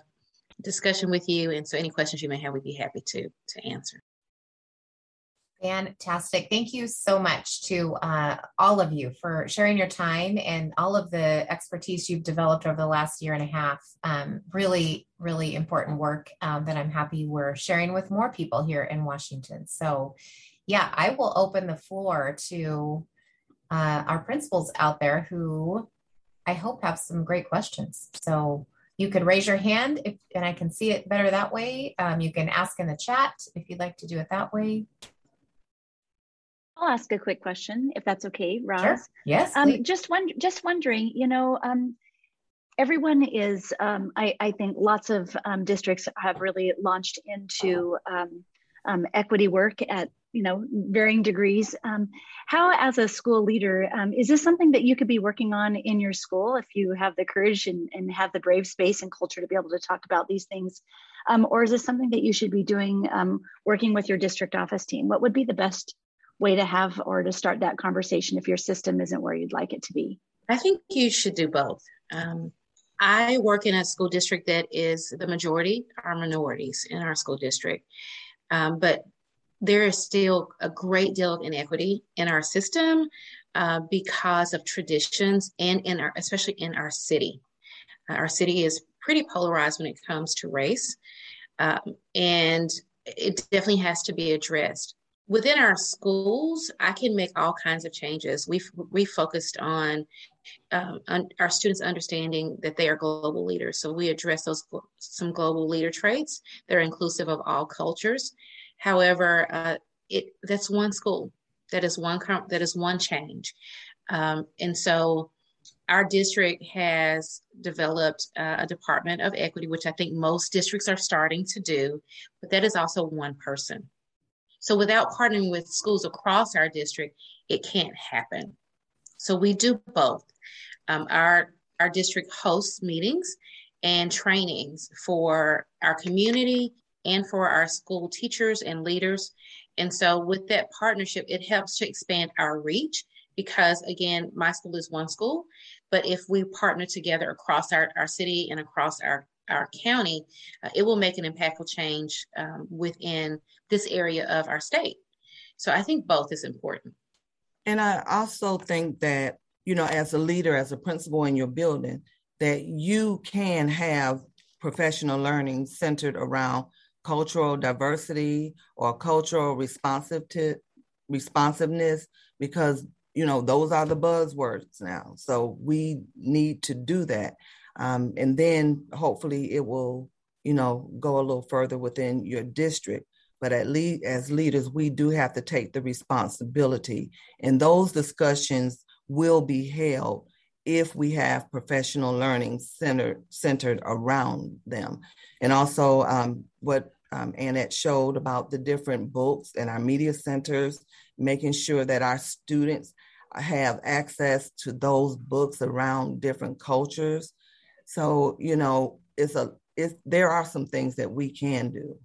discussion with you, and so any questions you may have, we'd be happy to to answer. Fantastic. Thank you so much to uh, all of you for sharing your time and all of the expertise you've developed over the last year and a half. Um, really, really important work um, that I'm happy we're sharing with more people here in Washington. So, yeah, I will open the floor to uh, our principals out there who I hope have some great questions. So, you could raise your hand if, and I can see it better that way. Um, you can ask in the chat if you'd like to do it that way. I'll ask a quick question, if that's okay, Roz. Sure. Yes. Um, just one, just wondering, you know, um, everyone is, um, I, I, think, lots of um, districts have really launched into um, um, equity work at you know varying degrees. how, as a school leader, is this something that you could be working on in your school if you have the courage and, and have the brave space and culture to be able to talk about these things? or is this something that you should be doing working with your district office team? What would be the best way to have or to start that conversation if your system isn't where you'd like it to be? I think you should do both. Um, I work in a school district that is the majority are minorities in our school district. Um, but there is still a great deal of inequity in our system uh, because of traditions and in our, especially in our city. Uh, our city is pretty polarized when it comes to race, um, and it definitely has to be addressed. Within our schools, I can make all kinds of changes. We've we focused on um, un, our students understanding that they are global leaders. So we address those some global leader traits that are inclusive of all cultures. However, uh, it that's one school. That is one that is one change, um, and so our district has developed uh, a department of equity, which I think most districts are starting to do, but that is also one person. So without partnering with schools across our district, it can't happen. So we do both. Um, our our district hosts meetings and trainings for our community and for our school teachers and leaders. And so with that partnership, it helps to expand our reach because again, my school is one school, but if we partner together across our, our city and across our, our county, uh, it will make an impactful change um, within this area of our state. So I think both is important. And I also think that, you know, as a leader, as a principal in your building, that you can have professional learning centered around cultural diversity or cultural responsive to responsiveness because you know those are the buzzwords now so we need to do that um, and then hopefully it will you know go a little further within your district but at least as leaders we do have to take the responsibility and those discussions will be held if we have professional learning centered centered around them and also um, what um, Annette showed about the different books and our media centers, making sure that our students have access to those books around different cultures. So, you know, it's a it's there are some things that we can do.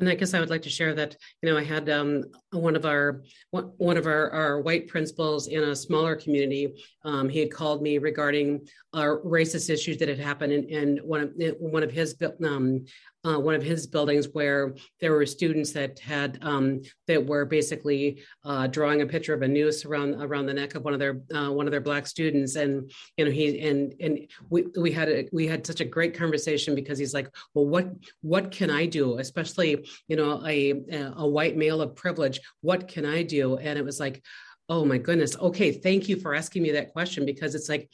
And I guess I would like to share that you know I had um, one of our one of our, our white principals in a smaller community. Um, he had called me regarding our racist issues that had happened in, in one of one of his um, uh, one of his buildings where there were students that had um, that were basically uh, drawing a picture of a noose around around the neck of one of their uh, one of their black students, and you know he and and we we had a, we had such a great conversation because he's like, well, what what can I do, especially you know a a white male of privilege, what can I do? And it was like Oh my goodness. Okay, thank you for asking me that question because it's like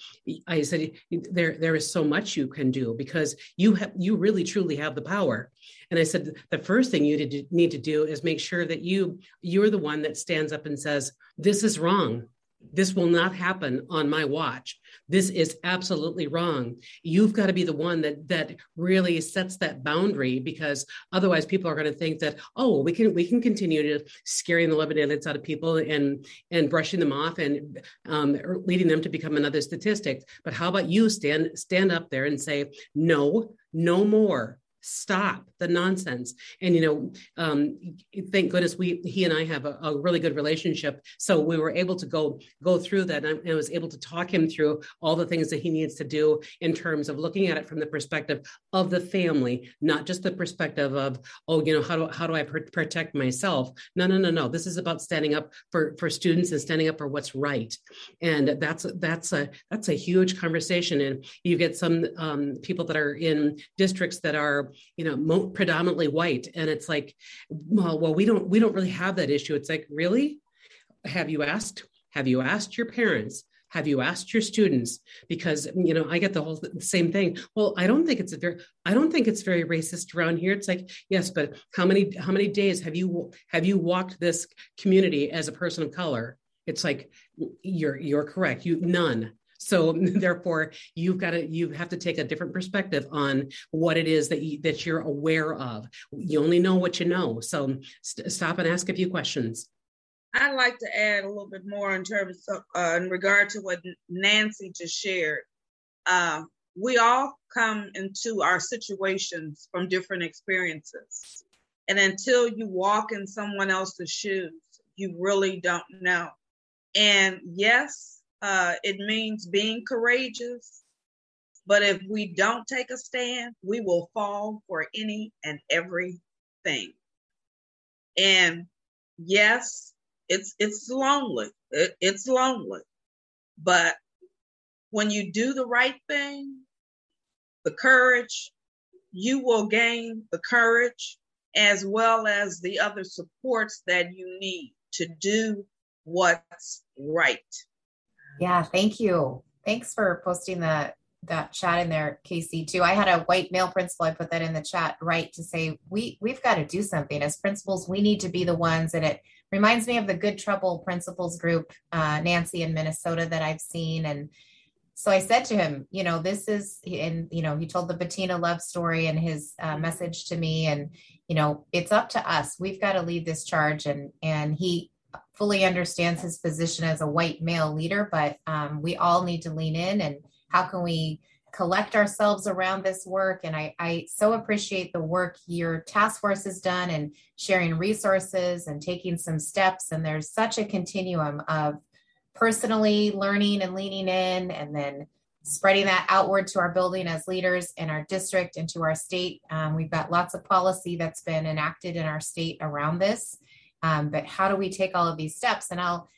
I said there there is so much you can do because you have you really truly have the power. And I said the first thing you need to do is make sure that you you're the one that stands up and says this is wrong this will not happen on my watch. This is absolutely wrong. You've got to be the one that that really sets that boundary because otherwise people are going to think that oh we can we can continue to scaring the living out of people and and brushing them off and um, leading them to become another statistic. But how about you stand stand up there and say no no more stop the nonsense. And you know um, thank goodness we he and i have a, a, really good relationship. So we were able to go go through that. And I, I was able to talk him through all the things that he needs to do in terms of looking at it from the perspective of the family not just the perspective of oh you know how do, how do i pr- protect myself? No no no no. This is about standing up for for students and standing up for what's right. And that's that's a that's a huge conversation. And you get some um, people that are in districts that are you know mo- predominantly white. And it's like well, well we don't we don't really have that issue. It's like really? Have you asked have you asked your parents? Have you asked your students? Because you know i get the whole same thing. Well i don't think it's a very i don't think it's very racist around here. It's like yes but how many how many days have you have you walked this community as a person of color? It's like you're you're correct. You none so therefore, you've got to you have to take a different perspective on what it is that you, that you're aware of. You only know what you know. So st- stop and ask a few questions. I'd like to add a little bit more in terms of uh, in regard to what Nancy just shared. Uh, we all come into our situations from different experiences. And until you walk in someone else's shoes, you really don't know. And yes, uh, it means being courageous. But if we don't take a stand, we will fall for any and everything. And yes, it's it's lonely. It, it's lonely. But when you do the right thing, the courage, you will gain the courage as well as the other supports that you need to do what's right. Yeah, thank you. Thanks for posting that that chat in there, Casey. Too. I had a white male principal. I put that in the chat, right, to say we we've got to do something as principals. We need to be the ones, and it reminds me of the Good Trouble Principals Group, uh, Nancy in Minnesota that I've seen, and so I said to him, you know, this is, and you know, he told the Bettina Love story and his uh, message to me, and you know, it's up to us. We've got to lead this charge, and and he fully understands his position as a white male leader, but um, we all need to lean in and how can we collect ourselves around this work? And I, I so appreciate the work your task force has done and sharing resources and taking some steps and there's such a continuum of personally learning and leaning in and then spreading that outward to our building as leaders in our district and to our state. Um, we've got lots of policy that's been enacted in our state around this um, but how do we take all of these steps? And I'll,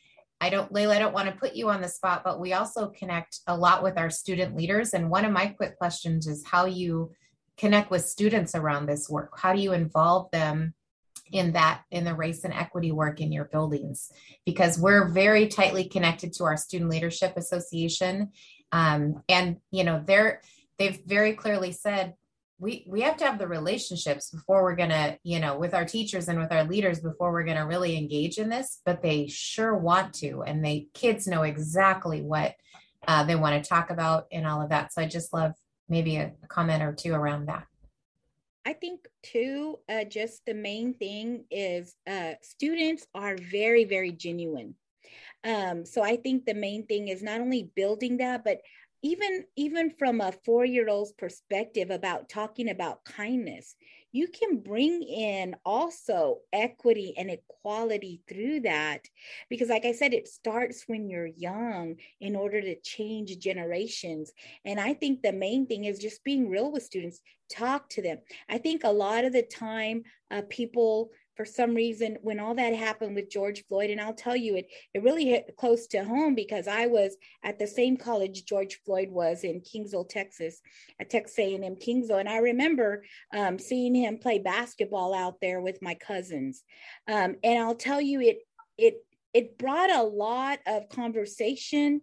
I don't, Layla, I don't want to put you on the spot, but we also connect a lot with our student leaders. And one of my quick questions is how you connect with students around this work. How do you involve them in that in the race and equity work in your buildings because we're very tightly connected to our student leadership association um, and you know they're they've very clearly said we we have to have the relationships before we're to you know with our teachers and with our leaders before we're to really engage in this but they sure want to and they kids know exactly what uh, they want to talk about and all of that so i just love maybe a, a comment or two around that I think too, uh, just the main thing is uh, students are very, very genuine. Um, so I think the main thing is not only building that, but even even from a four year old's perspective about talking about kindness you can bring in also equity and equality through that. Because like i said it starts when you're young in order to change generations. And i think the main thing is just being real with students talk to them. I think a lot of the time uh, people for some reason when all that happened with George Floyd, and I'll tell you, it it really hit close to home because I was at the same college George Floyd was in Kingsville, Texas, at Texas A&M Kingsville, and I remember um, seeing him play basketball out there with my cousins, um, and I'll tell you, it it it brought a lot of conversation,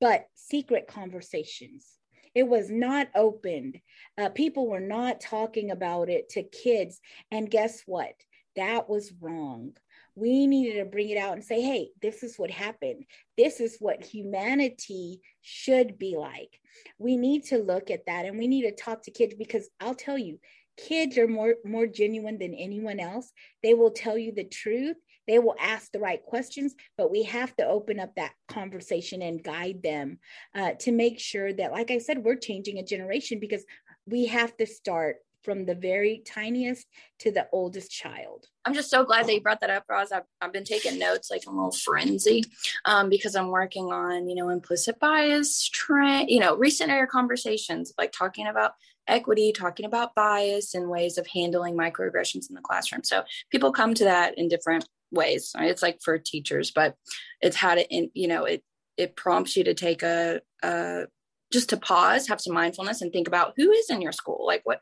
but secret conversations it was not opened. Uh, people were not talking about it to kids. And guess what? That was wrong. We needed to bring it out and say, hey, this is what happened. This is what humanity should be like. We need to look at that and we need to talk to kids because I'll tell you, kids are more, more genuine than anyone else. They will tell you the truth. They will ask the right questions, but we have to open up that conversation and guide them uh, to make sure that, like I said, we're changing a generation because we have to start from the very tiniest to the oldest child. I'm just so glad that you brought that up, Roz. I've, I've been taking notes like a little frenzy um, because I'm working on, you know, implicit bias, trend, you know, recent air conversations, like talking about equity, talking about bias and ways of handling microaggressions in the classroom. So people come to that in different ways. It's like for teachers, but it's how to, in, you know, it, it prompts you to take a, a just to pause, have some mindfulness and think about who is in your school. Like what,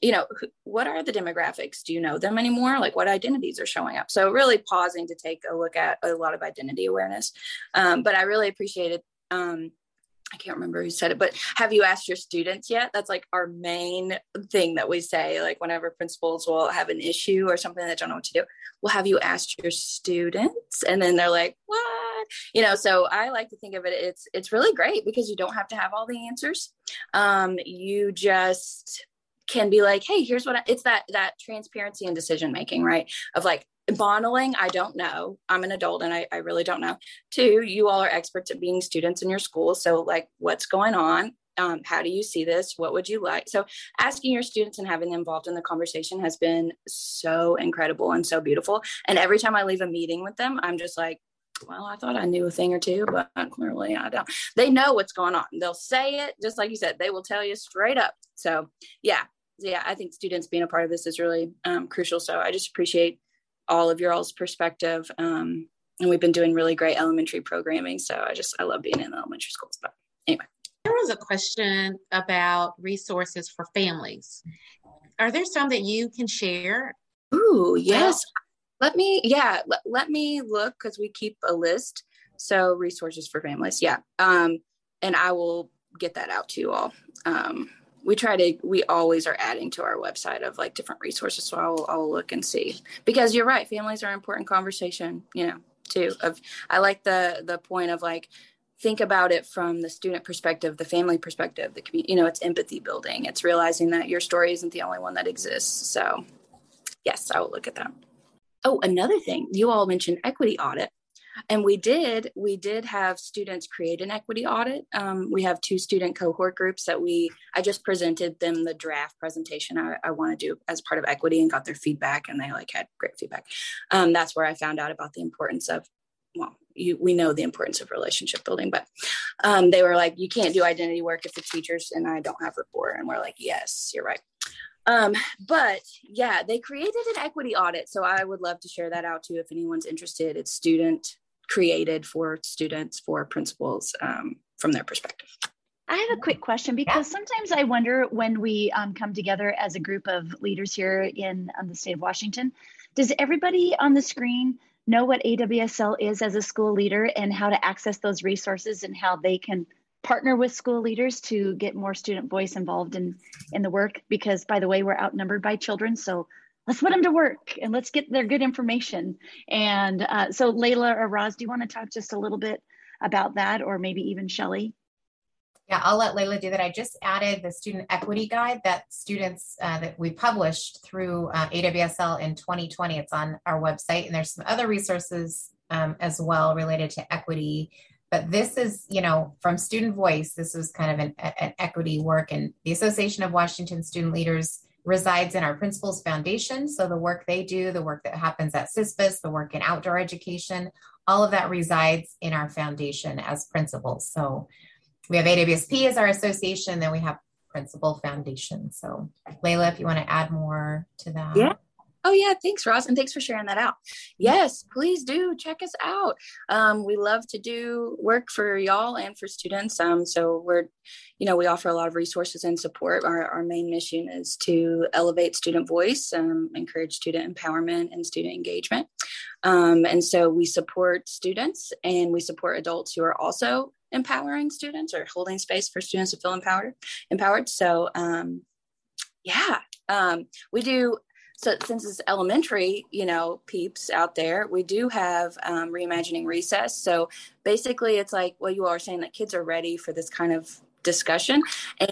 you know what are the demographics do you know them anymore like what identities are showing up so really pausing to take a look at a lot of identity awareness um, but i really appreciated um, I can't remember who said it, but have you asked your students yet? That's like our main thing that we say, like whenever principals will have an issue or something that don't know what to do. Well, have you asked your students? And then they're like, what? You know, so I like to think of it, it's it's really great because you don't have to have all the answers. Um, you just can be like hey here's what I, it's that that transparency and decision making right of like modeling i don't know i'm an adult and I, I really don't know two you all are experts at being students in your school so like what's going on um, how do you see this what would you like so asking your students and having them involved in the conversation has been so incredible and so beautiful and every time i leave a meeting with them i'm just like well, I thought I knew a thing or two, but clearly I don't. They know what's going on. They'll say it just like you said. They will tell you straight up. So yeah, yeah, I think students being a part of this is really um, crucial. So I just appreciate all of your all's perspective. Um, and we've been doing really great elementary programming. So I just I love being in elementary schools. But anyway, there was a question about resources for families. Are there some that you can share? Ooh, yes. Let me, yeah, let, let me look because we keep a list. So resources for families, yeah. Um, and I will get that out to you all. Um, we try to, we always are adding to our website of like different resources. So I'll, I'll look and see because you're right. Families are important conversation, you know, too. Of I like the the point of like think about it from the student perspective, the family perspective, the community. You know, it's empathy building. It's realizing that your story isn't the only one that exists. So, yes, I will look at that. Oh, another thing, you all mentioned equity audit. And we did, we did have students create an equity audit. Um, we have two student cohort groups that we, I just presented them the draft presentation I, I want to do as part of equity and got their feedback and they like had great feedback. Um, that's where I found out about the importance of well, you, we know the importance of relationship building, but um, they were like, you can't do identity work if the teachers and I don't have rapport. And we're like, yes, you're right. Um, but yeah, they created an equity audit. So I would love to share that out too if anyone's interested. It's student created for students, for principals um, from their perspective. I have a quick question because sometimes I wonder when we um, come together as a group of leaders here in um, the state of Washington, does everybody on the screen know what AWSL is as a school leader and how to access those resources and how they can partner with school leaders to get more student voice involved in in the work because by the way we're outnumbered by children so let's put them to work and let's get their good information. And uh, so layla or roz do you want to talk just a little bit about that or maybe even shelly? Yeah i'll let layla do that. I just added the student equity guide that students uh, that we published through uh, awsl in 2020 it's on our website and there's some other resources um, as well related to equity. But this is you know from student voice this was kind of an, an, equity work and the association of washington student leaders resides in our principals foundation. So the work they do the work that happens at Cispus the work in outdoor education all of that resides in our foundation as principals. So we have awsp as our association then we have principal foundation. So layla if you want to add more to that. Yeah Oh, yeah. Thanks, Roz. And thanks for sharing that out. Yes, please do check us out. Um, we love to do work for y'all and for students. Um, so we're, you know, we offer a lot of resources and support. Our, our main mission is to elevate student voice, um, encourage student empowerment and student engagement. Um, and so we support students and we support adults who are also empowering students or holding space for students to feel empowered. Empowered. So, um, yeah, um, we do so since it's elementary you know peeps out there we do have um, reimagining recess. So basically it's like well you are saying that kids are ready for this kind of discussion.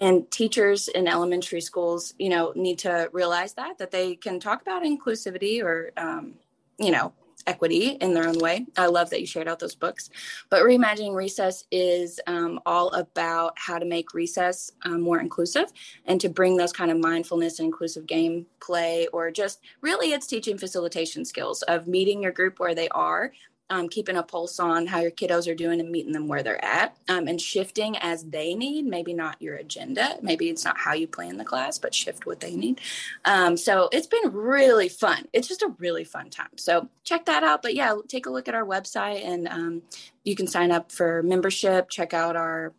And teachers in elementary schools you know need to realize that that they can talk about inclusivity or um, you know equity in their own way. I love that you shared out those books. But Reimagining Recess is um, all about how to make recess um, more inclusive and to bring those kind of mindfulness and inclusive game play, or just really it's teaching facilitation skills of meeting your group where they are, um, keeping a pulse on how your kiddos are doing and meeting them where they're at um, and shifting as they need. Maybe not your agenda. Maybe it's not how you plan the class but shift what they need. Um, so it's been really fun. It's just a really fun time. So check that out. But yeah take a look at our website and um, you can sign up for membership. Check out our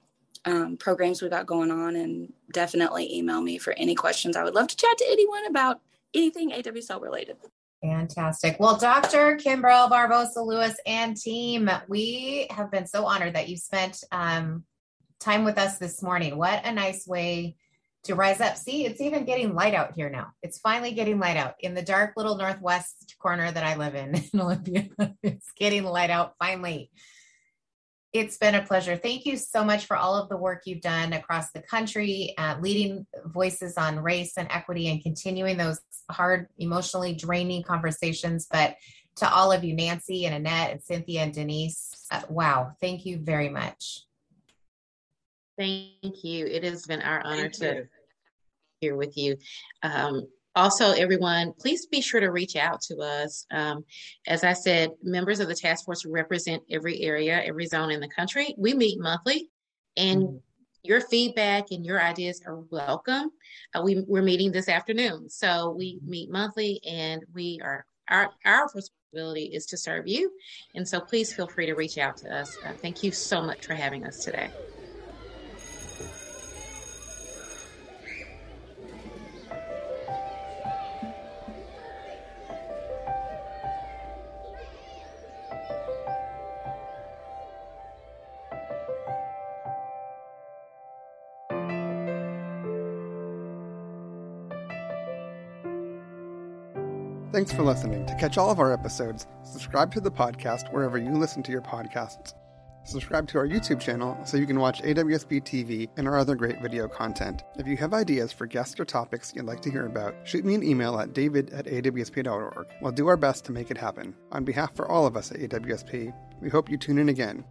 um, programs we got going on and definitely email me for any questions. I would love to chat to anyone about anything awsl related Fantastic. Well, Dr. Kimbrelle Barbosa Lewis and team, we have been so honored that you spent um, time with us this morning. What a nice way to rise up. See, it's even getting light out here now. It's finally getting light out in the dark little northwest corner that I live in in Olympia. it's getting light out finally. It's been a pleasure. Thank you so much for all of the work you've done across the country, uh, leading voices on race and equity and continuing those hard, emotionally draining conversations. But to all of you, Nancy and Annette and Cynthia and Denise, uh, wow, thank you very much. Thank you. It has been our honor to be here with you. Um, also, everyone, please be sure to reach out to us. Um, as I said, members of the task force represent every area, every zone in the country. We meet monthly, and mm-hmm. your feedback and your ideas are welcome. Uh, we, we're meeting this afternoon, so we meet monthly, and we are our our responsibility is to serve you. And so, please feel free to reach out to us. Uh, thank you so much for having us today. Thanks for listening. To catch all of our episodes, subscribe to the podcast wherever you listen to your podcasts. Subscribe to our YouTube channel so you can watch AWSP TV and our other great video content. If you have ideas for guests or topics you'd like to hear about, shoot me an email at david at awsp.org. We'll do our best to make it happen. On behalf for all of us at AWSP, we hope you tune in again